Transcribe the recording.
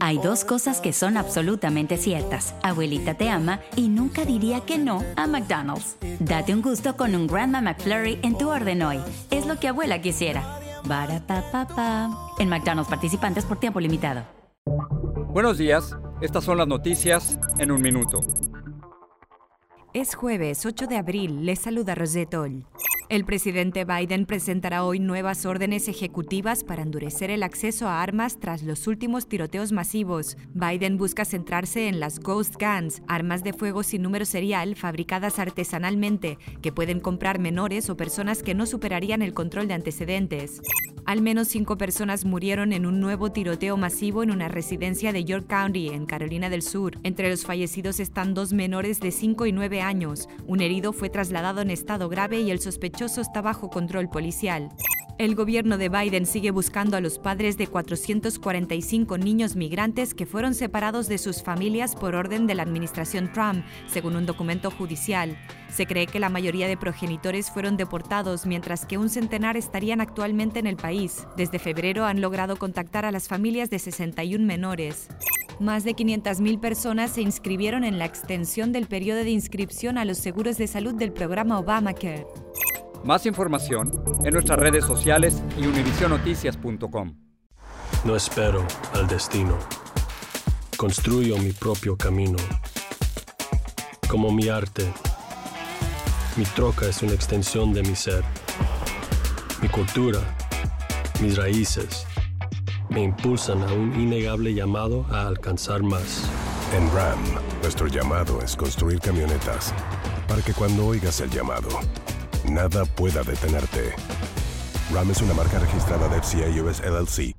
Hay dos cosas que son absolutamente ciertas. Abuelita te ama y nunca diría que no a McDonald's. Date un gusto con un Grandma McFlurry en tu orden hoy. Es lo que abuela quisiera. En McDonald's participantes por tiempo limitado. Buenos días. Estas son las noticias en un minuto. Es jueves 8 de abril. Les saluda Rosetol. El presidente Biden presentará hoy nuevas órdenes ejecutivas para endurecer el acceso a armas tras los últimos tiroteos masivos. Biden busca centrarse en las Ghost Guns, armas de fuego sin número serial fabricadas artesanalmente, que pueden comprar menores o personas que no superarían el control de antecedentes. Al menos cinco personas murieron en un nuevo tiroteo masivo en una residencia de York County, en Carolina del Sur. Entre los fallecidos están dos menores de 5 y 9 años. Un herido fue trasladado en estado grave y el sospechoso está bajo control policial. El gobierno de Biden sigue buscando a los padres de 445 niños migrantes que fueron separados de sus familias por orden de la administración Trump, según un documento judicial. Se cree que la mayoría de progenitores fueron deportados, mientras que un centenar estarían actualmente en el país. Desde febrero han logrado contactar a las familias de 61 menores. Más de 500.000 personas se inscribieron en la extensión del periodo de inscripción a los seguros de salud del programa Obamacare. Más información en nuestras redes sociales y univisionoticias.com. No espero al destino. Construyo mi propio camino. Como mi arte, mi troca es una extensión de mi ser. Mi cultura, mis raíces, me impulsan a un innegable llamado a alcanzar más. En RAM, nuestro llamado es construir camionetas para que cuando oigas el llamado, nada pueda detenerte. RAM es una marca registrada de FCA US LLC.